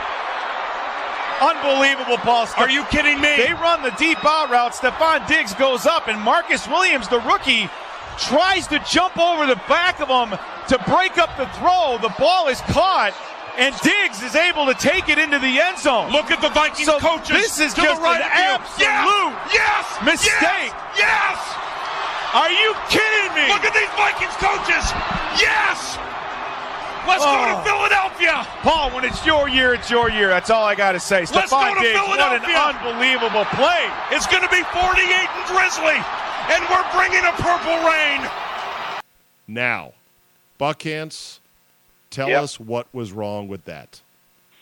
Unbelievable, Paul. Are you kidding me? They run the deep out route. Stefon Diggs goes up, and Marcus Williams, the rookie, tries to jump over the back of him to break up the throw. The ball is caught, and Diggs is able to take it into the end zone. Look at the Vikings So coaches. this is just right an absolute yes, yes, mistake. Yes, yes. Are you kidding me? Look at these Vikings coaches. Yes. Let's go Oh. to Philadelphia. Paul, when it's your year, it's your year. That's all I got to say. Let's go Stefon to Diggs, what an unbelievable play. It's going to be 48 and drizzly, and we're bringing a purple rain. Now, Buckhantz, tell Yep. us what was wrong with that.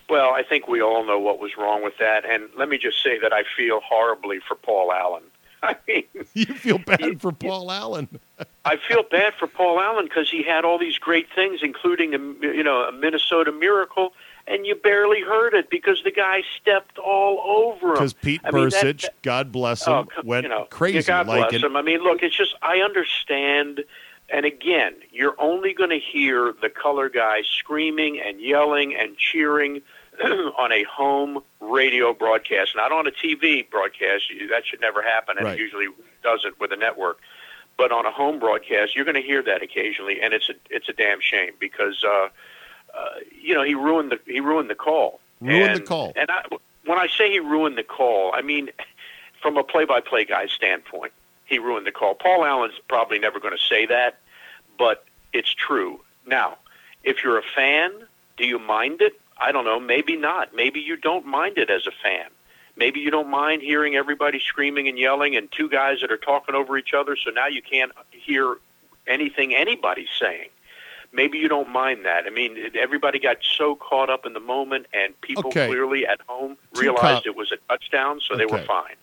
Well, I think we all know what was wrong with that, and let me just say that I feel horribly for Paul Allen. I mean, You feel bad for Paul Allen. I feel bad for Paul Allen because he had all these great things, including a you know a Minnesota Miracle, and you barely heard it because the guy stepped all over him. Because Pete I mean, that- God bless oh, him, oh, went you know, crazy God like bless it. him. I mean, look, it's just I understand. And again, you're only going to hear the color guys screaming and yelling and cheering on a home radio broadcast, not on a TV broadcast. That should never happen, and Right. it usually doesn't with a network. But on a home broadcast, you're going to hear that occasionally, and it's a it's a damn shame because uh, uh, you know he ruined the he ruined the call. Ruined the call. And I, when I say he ruined the call, I mean from a play-by-play guy's standpoint, he ruined the call. Paul Allen's probably never going to say that, but it's true. Now, if you're a fan, do you mind it? I don't know. Maybe not. Maybe you don't mind it as a fan. Maybe you don't mind hearing everybody screaming and yelling and two guys that are talking over each other, so now you can't hear anything anybody's saying. Maybe you don't mind that. I mean, everybody got so caught up in the moment, and people Okay. clearly at home realized it was a touchdown, so they were fine.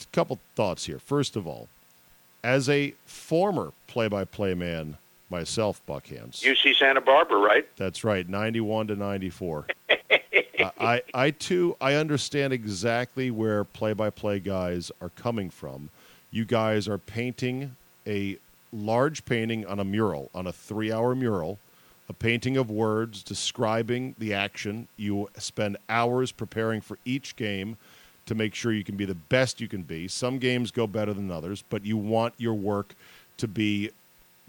A couple thoughts here. First of all, as a former play-by-play man myself, Buckhantz. UC Santa Barbara, right? That's right, 91 to 94. I, I, I too, I understand exactly where play-by-play guys are coming from. You guys are painting a large painting on a mural, on a three-hour mural, a painting of words describing the action. You spend hours preparing for each game to make sure you can be the best you can be. Some games go better than others, but you want your work to be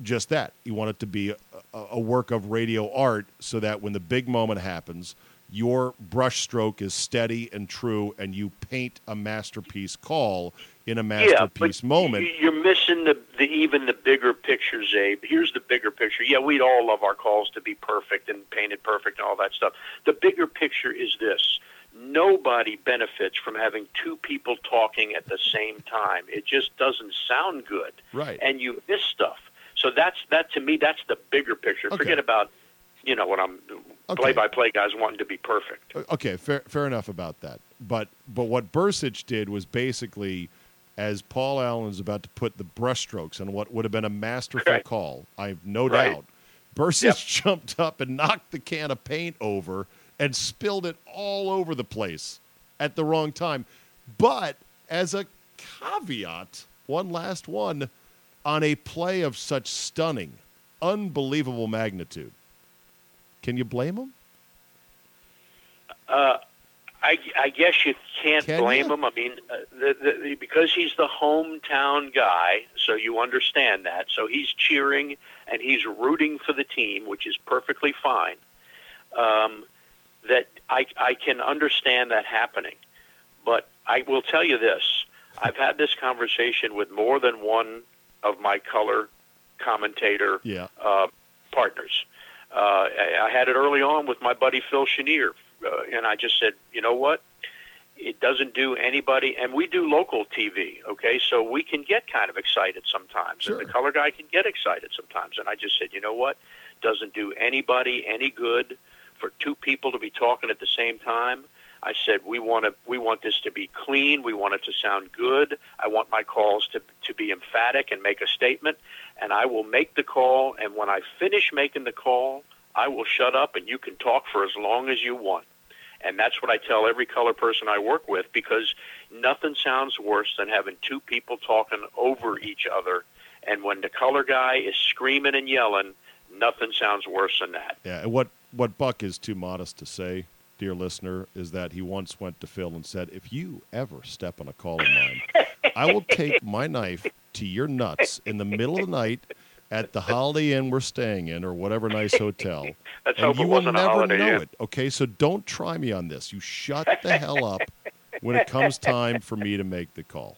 just that. You want it to be a, a work of radio art so that when the big moment happens, your brushstroke is steady and true and you paint a masterpiece call in a masterpiece yeah, moment. You're missing the, the even the bigger picture, Czabe. Here's the bigger picture. Yeah, we'd all love our calls to be perfect and painted perfect and all that stuff. The bigger picture is this. Nobody benefits from having two people talking at the same time. It just doesn't sound good. Right. And you miss stuff. So that's that to me that's the bigger picture. Okay. Forget about you know what I'm Okay. play by play guys wanting to be perfect. Okay, fair, fair enough about that. But but what Bercich did was basically, as Paul Allen Allen's about to put the brushstrokes on what would have been a masterful Right. call, I've no Right. doubt, Bercich jumped up and knocked the can of paint over and spilled it all over the place at the wrong time. But as a caveat, one last one, on a play of such stunning, unbelievable magnitude, can you blame him? Uh, I, I guess you can't Can blame you? him. I mean, uh, the, the, because he's the hometown guy, so you understand that. So he's cheering and he's rooting for the team, which is perfectly fine. Um, that I, I can understand that happening, but I will tell you this: I've had this conversation with more than one of my color commentator Yeah. uh, partners. Uh, I, I had it early on with my buddy Phil Chenier, uh, and I just said, you know what? It doesn't do anybody, and we do local TV, okay? So we can get kind of excited sometimes, Sure. and the color guy can get excited sometimes. And I just said, you know what? Doesn't do anybody any good for two people to be talking at the same time. I said we want to we want this to be clean. We want it to sound good. I want my calls to to be emphatic and make a statement. And I will make the call. And when I finish making the call, I will shut up and you can talk for as long as you want. And that's what I tell every color person I work with because nothing sounds worse than having two people talking over each other. And when the color guy is screaming and yelling, nothing sounds worse than that. Yeah, and what what Buck is too modest to say, dear listener, is that he once went to Phil and said, "If you ever step on a call of mine, I will take my knife to your nuts in the middle of the night." At the Holiday Inn we're staying in, or whatever nice hotel, Let's and you will never know Inn. it. Okay, so don't try me on this. You shut the hell up when it comes time for me to make the call.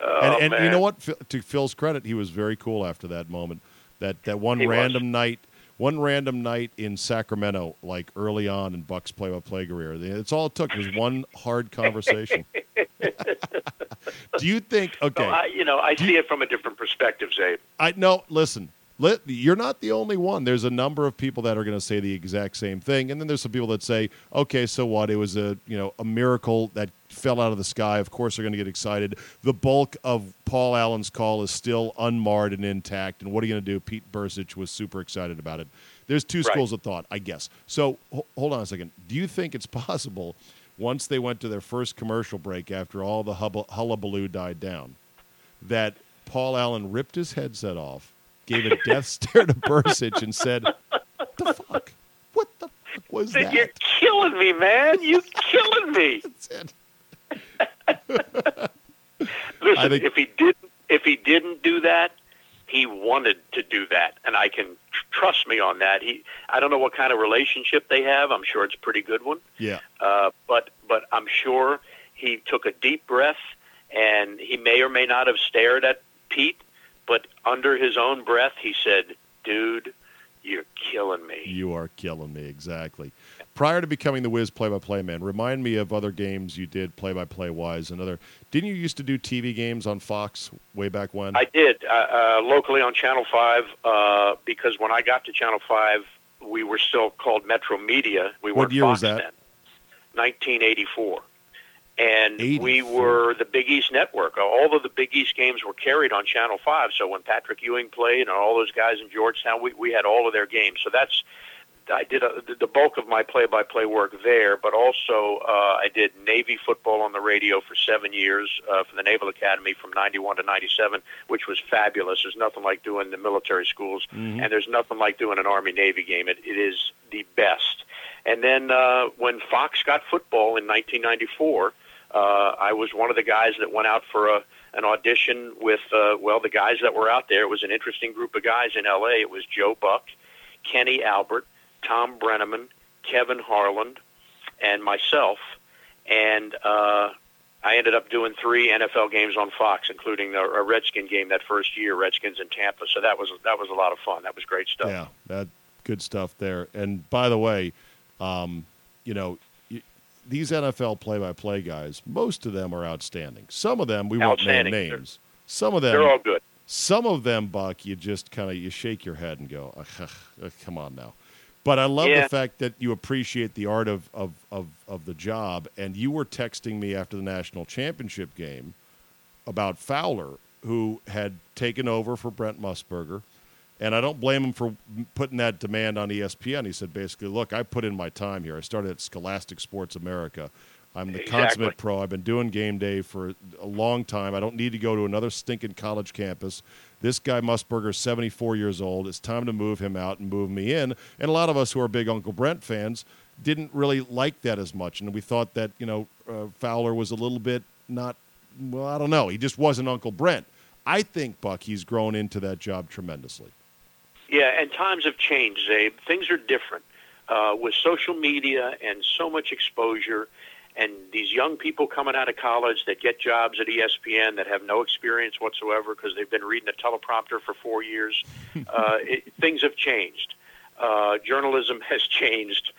Oh, and and you know what? To Phil's credit, he was very cool after that moment. That that one He was. random night, one random night in Sacramento, like early on in Buck's play-by-play career. It's all it took was one hard conversation. Do you think? Okay, So I, you know, I see you- it from a different perspective, Czabe. I no. Listen, let, you're not the only one. There's a number of people that are going to say the exact same thing, and then there's some people that say, "Okay, so what? It was a you know a miracle that fell out of the sky. Of course, they're going to get excited. The bulk of Paul Allen's call is still unmarred and intact. And what are you going to do? Pete Bercich was super excited about it. There's two Right. schools of thought, I guess. So ho- hold on a second. Do you think it's possible? Once they went to their first commercial break after all the hullabaloo died down, that Paul Allen ripped his headset off, gave a death stare to Bercich, and said, "The fuck? What the fuck was Said, that?" You're killing me, man. You're killing me. Listen, think- if he didn't, if he didn't do that, he wanted to do that, and I can tr- trust me on that. He, I don't know what kind of relationship they have. I'm sure it's a pretty good one. Yeah. Uh, but but I'm sure he took a deep breath, and he may or may not have stared at Pete, but under his own breath, he said, "Dude, you're killing me." You are killing me, exactly. Prior to becoming the Wiz play-by-play man, remind me of other games you did play-by-play wise. Another, didn't you used to do TV games on Fox way back when? I did uh, uh, locally on Channel Five uh, because when I got to Channel Five, we were still called Metro Media. We What weren't year was Fox that? then. 1984. And we were the Big East Network. All of the Big East games were carried on Channel 5. So when Patrick Ewing played and all those guys in Georgetown, we, we had all of their games. So that's, I did a, the bulk of my play-by-play work there, but also uh, I did Navy football on the radio for seven years uh, for the Naval Academy from 91 to 97, which was fabulous. There's nothing like doing the military schools, Mhm. and there's nothing like doing an Army-Navy game. It, it is the best. And then uh, when Fox got football in 1994, uh, I was one of the guys that went out for a, an audition with, uh, well, the guys that were out there. It was an interesting group of guys in L.A. It was Joe Buck, Kenny Albert, Thom Brennaman, Kevin Harlan, and myself. And uh, I ended up doing three NFL games on Fox, including a, a Redskin game that first year, Redskins in Tampa. So that was that was a lot of fun. That was great stuff. Yeah, that good stuff there. And by the way, um, you know, these NFL play-by-play guys, most of them are outstanding. Some of them we won't name names. Some of them, They're all good. some of them, Buck, you just kind of you shake your head and go, "Ugh, ugh, "Come on now." But I love Yeah. the fact that you appreciate the art of, of, of, of the job. And you were texting me after the national championship game about Fowler, who had taken over for Brent Musburger. And I don't blame him for putting that demand on ESPN. He said basically, look, I put in my time here. I started at Scholastic Sports America. I'm the Exactly. consummate pro. I've been doing game day for a long time. I don't need to go to another stinking college campus. This guy Musburger is 74 years old. It's time to move him out and move me in. And a lot of us who are big Uncle Brent fans didn't really like that as much, and we thought that you know uh, Fowler was a little bit not. Well, I don't know. He just wasn't Uncle Brent. I think Buck he's grown into that job tremendously. Yeah, and times have changed, Czabe. Things are different uh, with social media and so much exposure, and these young people coming out of college that get jobs at ESPN that have no experience whatsoever because they've been reading a teleprompter for four years. uh, it, things have changed. Uh, journalism has changed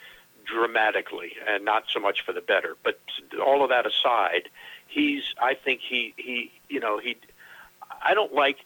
dramatically, and not so much for the better. But all of that aside, he's. I think he he you know he. I don't like.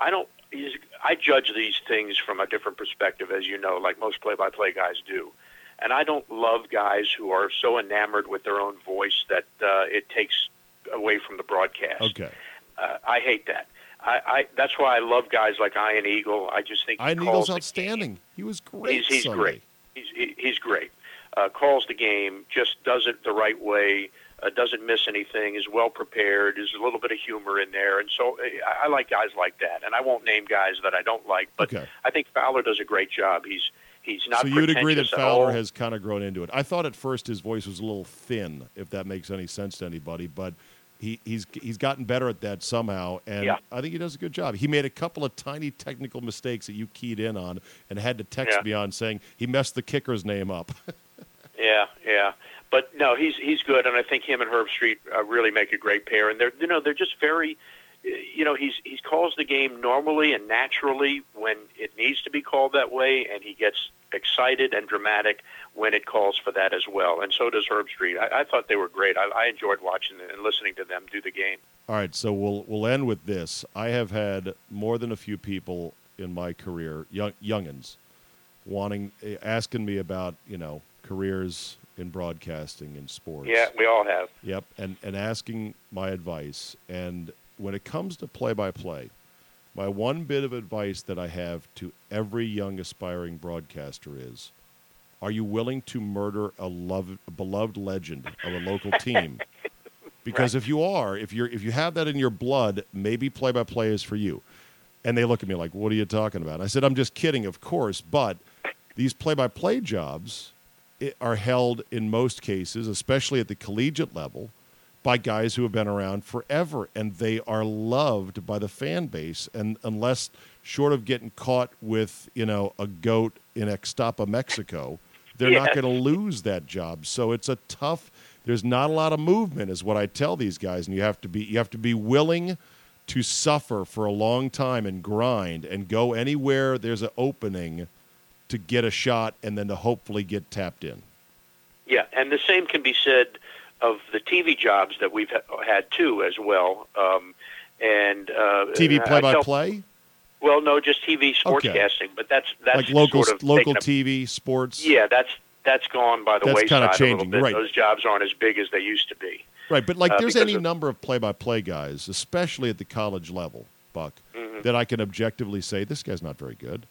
I don't. He's, I judge these things from a different perspective, as you know, like most play-by-play guys do. and I don't love guys who are so enamored with their own voice that uh, it takes away from the broadcast. Okay. Uh, I hate that. I, I that's why I love guys like Ian Eagle. I just think Ian Eagle's outstanding. He was great. He's, he's great. He's he's great. Uh, calls the game, just does it the right way. Uh, doesn't miss anything. Is well prepared. Is a little bit of humor in there, and so uh, I, I like guys like that. And I won't name guys that I don't like, but Okay. I think Fowler does a great job. He's he's not. So you'd agree that Fowler has kind of grown into it. I thought at first his voice was a little thin, if that makes any sense to anybody, but he, he's he's gotten better at that somehow, and Yeah. I think he does a good job. He made a couple of tiny technical mistakes that you keyed in on and had to text Yeah. me on saying he messed the kicker's name up. Yeah, yeah. But no, he's he's good, and I think him and Herbstreit uh, really make a great pair. And they're you know they're just very, you know, he's he calls the game normally and naturally when it needs to be called that way, and he gets excited and dramatic when it calls for that as well. And so does Herbstreit. I, I thought they were great. I, I enjoyed watching and listening to them do the game. All right, so we'll we'll end with this. I have had more than a few people in my career, young youngins, wanting eh, asking me about you know careers in broadcasting and sports. Yeah, we all have. Yep, and and asking my advice. And when it comes to play by play, my one bit of advice that I have to every young aspiring broadcaster is: Are you willing to murder a love, a beloved legend of a local team? Because if you are, if you're if you have that in your blood, maybe play by play is for you. And they look at me like, "What are you talking about?" I said, "I'm just kidding, of course, but these play by play jobs are held in most cases, especially at the collegiate level, by guys who have been around forever, and they are loved by the fan base. And unless short of getting caught with you know a goat in Ixtapa, Mexico, they're not going to lose that job. So it's a tough. There's not a lot of movement, is what I tell these guys, and you have to be you have to be willing to suffer for a long time and grind and go anywhere there's an opening to get a shot and then to hopefully get tapped in. Yeah, and the same can be said of the TV jobs that we've ha- had too, as well. Um, and uh, TV play by tell- play, Well, no, just TV Okay. sportscasting, but that's that's like local sort of local TV sports. Yeah, that's that's gone by the That's wayside a changing, little bit. right. Those jobs aren't as big as they used to be. Right, but like Uh, there's any of- number of play-by-play guys, especially at the college level, Buck, Mm-hmm. that I can objectively say this guy's not very good,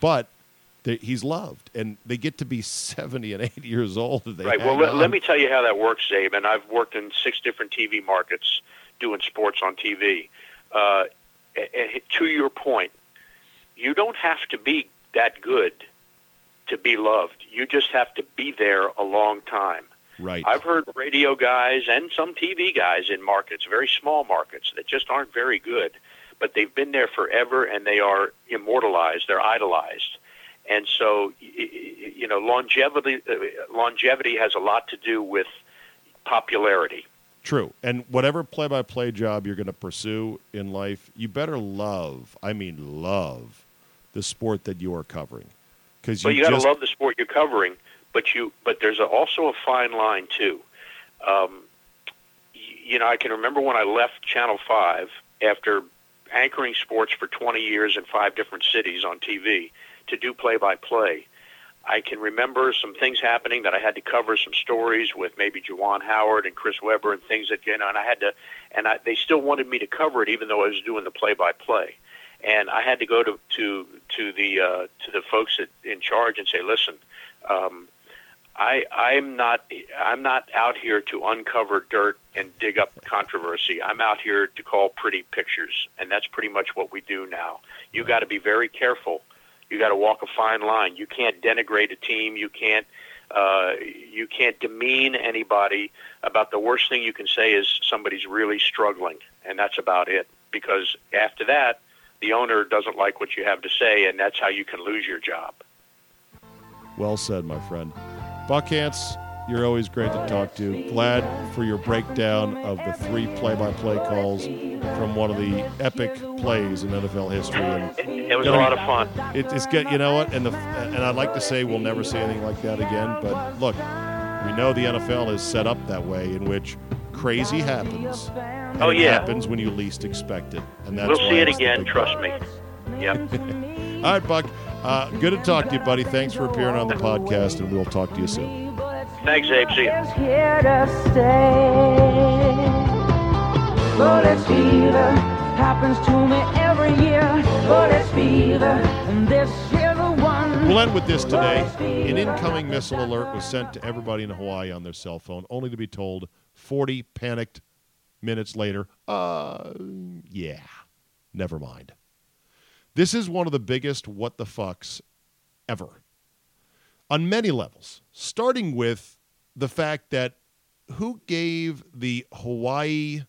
but they, he's loved, and they get to be 70 and 80 years old. They right. Well, let, let me tell you how that works, Czabe. And I've worked in six different TV markets doing sports on TV. Uh, a- a- to your point, you don't have to be that good to be loved. You just have to be there a long time. Right. I've heard radio guys and some TV guys in markets, very small markets, that just aren't very good, but they've been there forever and they are immortalized. They're idolized, and so you know longevity. Uh, longevity has a lot to do with popularity. True. And whatever play by play job you're going to pursue in life, you better love, I mean, love the sport that you are covering. Because But you, you got to just, love the sport you're covering. But you, but there's a, also a fine line too. Um, you know, I can remember when I left Channel Five after anchoring sports for 20 years in five different cities on TV to do play-by-play. I can remember some things happening that I had to cover some stories with maybe Juwan Howard and Chris Webber and things that you know, and I had to, and I, they still wanted me to cover it even though I was doing the play-by-play, and I had to go to to to the uh, to the folks that, in charge and say, listen, um, I I'm not I'm not out here to uncover dirt and dig up controversy. I'm out here to call pretty pictures, and that's pretty much what we do now. You got to be very careful. You got to walk a fine line. You can't denigrate a team. You can't uh, you can't demean anybody. About the worst thing you can say is somebody's really struggling, and that's about it. Because after that, the owner doesn't like what you have to say, and that's how you can lose your job. Well said, my friend. Buck Buckhantz, you're always great to talk to. Glad for your breakdown of the three play by play calls from one of the epic plays in NFL history. And It was a lot of fun. It, it's good. You know what? And the and I'd like to say we'll never see anything like that again. But look, we know the NFL is set up that way, in which crazy happens. Oh, it yeah. happens when you least expect it, and that's We'll see it again. Trust part. me. Yep. All right, Buck. Uh, good to talk to you, buddy. Thanks for appearing on the podcast, and we'll talk to you soon. Thanks, Abe. See you. here to stay. Bullet fever happens to me every year. Bullet fever, and this is the one. We'll end with this today. An incoming missile alert was sent to everybody in Hawaii on their cell phone, only to be told 40 panicked minutes later, uh, yeah, never mind. This is one of the biggest what the fucks ever on many levels, starting with the fact that who gave the Hawaii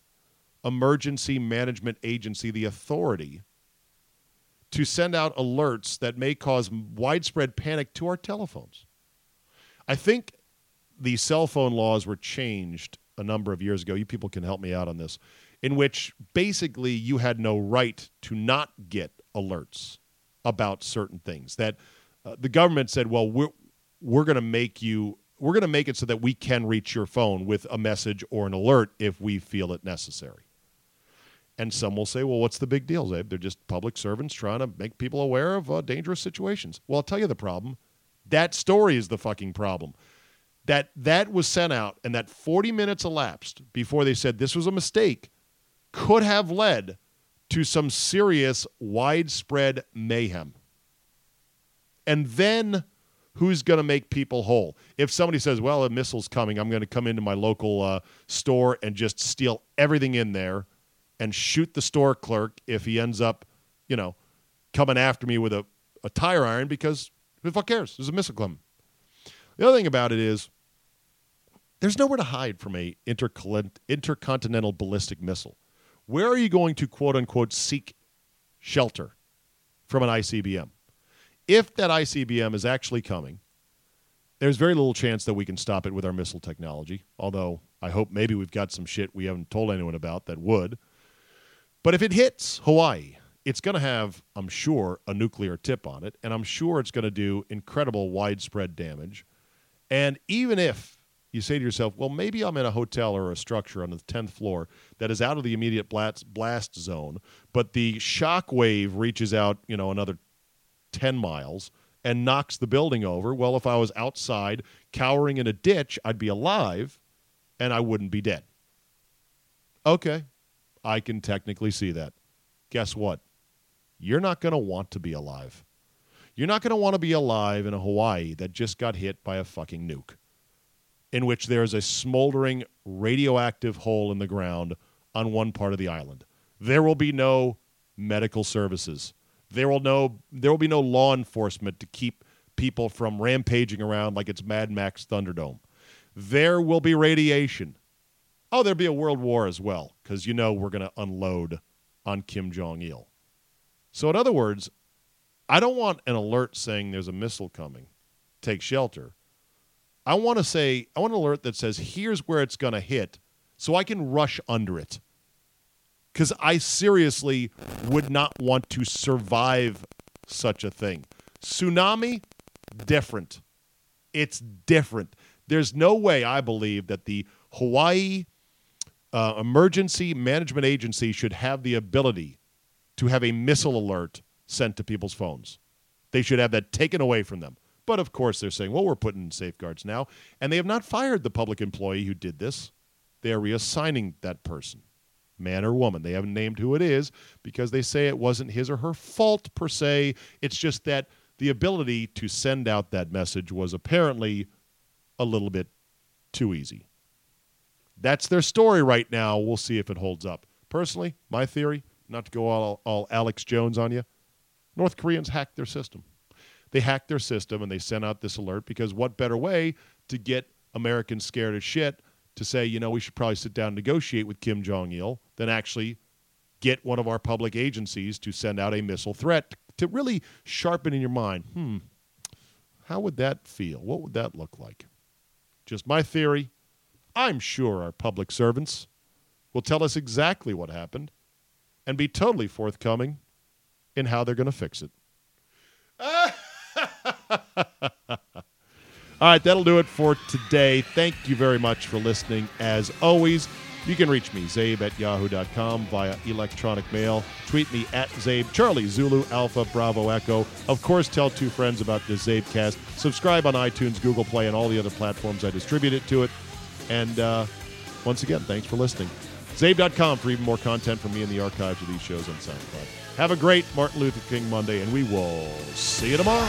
Emergency Management Agency the authority to send out alerts that may cause widespread panic to our telephones? I think the cell phone laws were changed a number of years ago. You people can help me out on this, in which basically you had no right to not get alerts about certain things. That uh, the government said, well, we're, we're going to make you we're going to make it so that we can reach your phone with a message or an alert if we feel it necessary. And some will say, well, what's the big deal, Czabe? They're just public servants trying to make people aware of uh, dangerous situations. Well, I'll tell you the problem. That story is the fucking problem. That that was sent out and that 40 minutes elapsed before they said this was a mistake could have led to some serious widespread mayhem. And then who's going to make people whole? If somebody says, well, a missile's coming, I'm going to come into my local uh, store and just steal everything in there and shoot the store clerk if he ends up, you know, coming after me with a, a tire iron because who the fuck cares? There's a missile coming. The other thing about it is there's nowhere to hide from a intercon- intercontinental ballistic missile. Where are you going to quote unquote seek shelter from an ICBM? If that ICBM is actually coming, there's very little chance that we can stop it with our missile technology, although I hope maybe we've got some shit we haven't told anyone about that would. But if it hits Hawaii, it's going to have, I'm sure, a nuclear tip on it, and I'm sure it's going to do incredible widespread damage. And even if you say to yourself, well, maybe I'm in a hotel or a structure on the 10th floor that is out of the immediate blast, blast zone, but the shock wave reaches out, you know, another 10 miles and knocks the building over. Well, if I was outside cowering in a ditch, I'd be alive and I wouldn't be dead. Okay, I can technically see that. Guess what? You're not going to want to be alive. You're not going to want to be alive in a Hawaii that just got hit by a fucking nuke, in which there is a smoldering radioactive hole in the ground on one part of the island. There will be no medical services. There will no there will be no law enforcement to keep people from rampaging around like it's Mad Max Thunderdome. There will be radiation. Oh, there'll be a world war as well because you know we're going to unload on Kim Jong Il. So, in other words, I don't want an alert saying there's a missile coming. Take shelter. I want to say I want an alert that says here's where it's going to hit, so I can rush under it because I seriously would not want to survive such a thing. Tsunami, different. It's different. There's no way I believe that the Hawaii uh, Emergency Management Agency should have the ability to have a missile alert sent to people's phones. They should have that taken away from them. But of course, they're saying, well, we're putting in safeguards now. And they have not fired the public employee who did this. They are reassigning that person man or woman. They haven't named who it is because they say it wasn't his or her fault per se. It's just that the ability to send out that message was apparently a little bit too easy. That's their story right now. We'll see if it holds up. Personally, my theory, not to go all, all Alex Jones on you, North Koreans hacked their system. They hacked their system and they sent out this alert because what better way to get Americans scared as shit to say, you know, we should probably sit down and negotiate with Kim Jong il than actually get one of our public agencies to send out a missile threat to really sharpen in your mind hmm, how would that feel? What would that look like? Just my theory. I'm sure our public servants will tell us exactly what happened and be totally forthcoming in how they're going to fix it. All right, that'll do it for today. Thank you very much for listening. As always, You can reach me, czabe at yahoo.com, via electronic mail. Tweet me at Czabe, Charlie, Zulu, Alpha, Bravo, Echo. Of course, tell two friends about the CzabeCast. Subscribe on iTunes, Google Play, and all the other platforms I distribute it to it. And uh, once again, thanks for listening. Czabe.com for even more content from me in the archives of these shows on SoundCloud. Have a great Martin Luther King Monday, and we will see you tomorrow.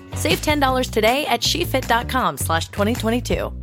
Save $10 today at shefit.com slash 2022.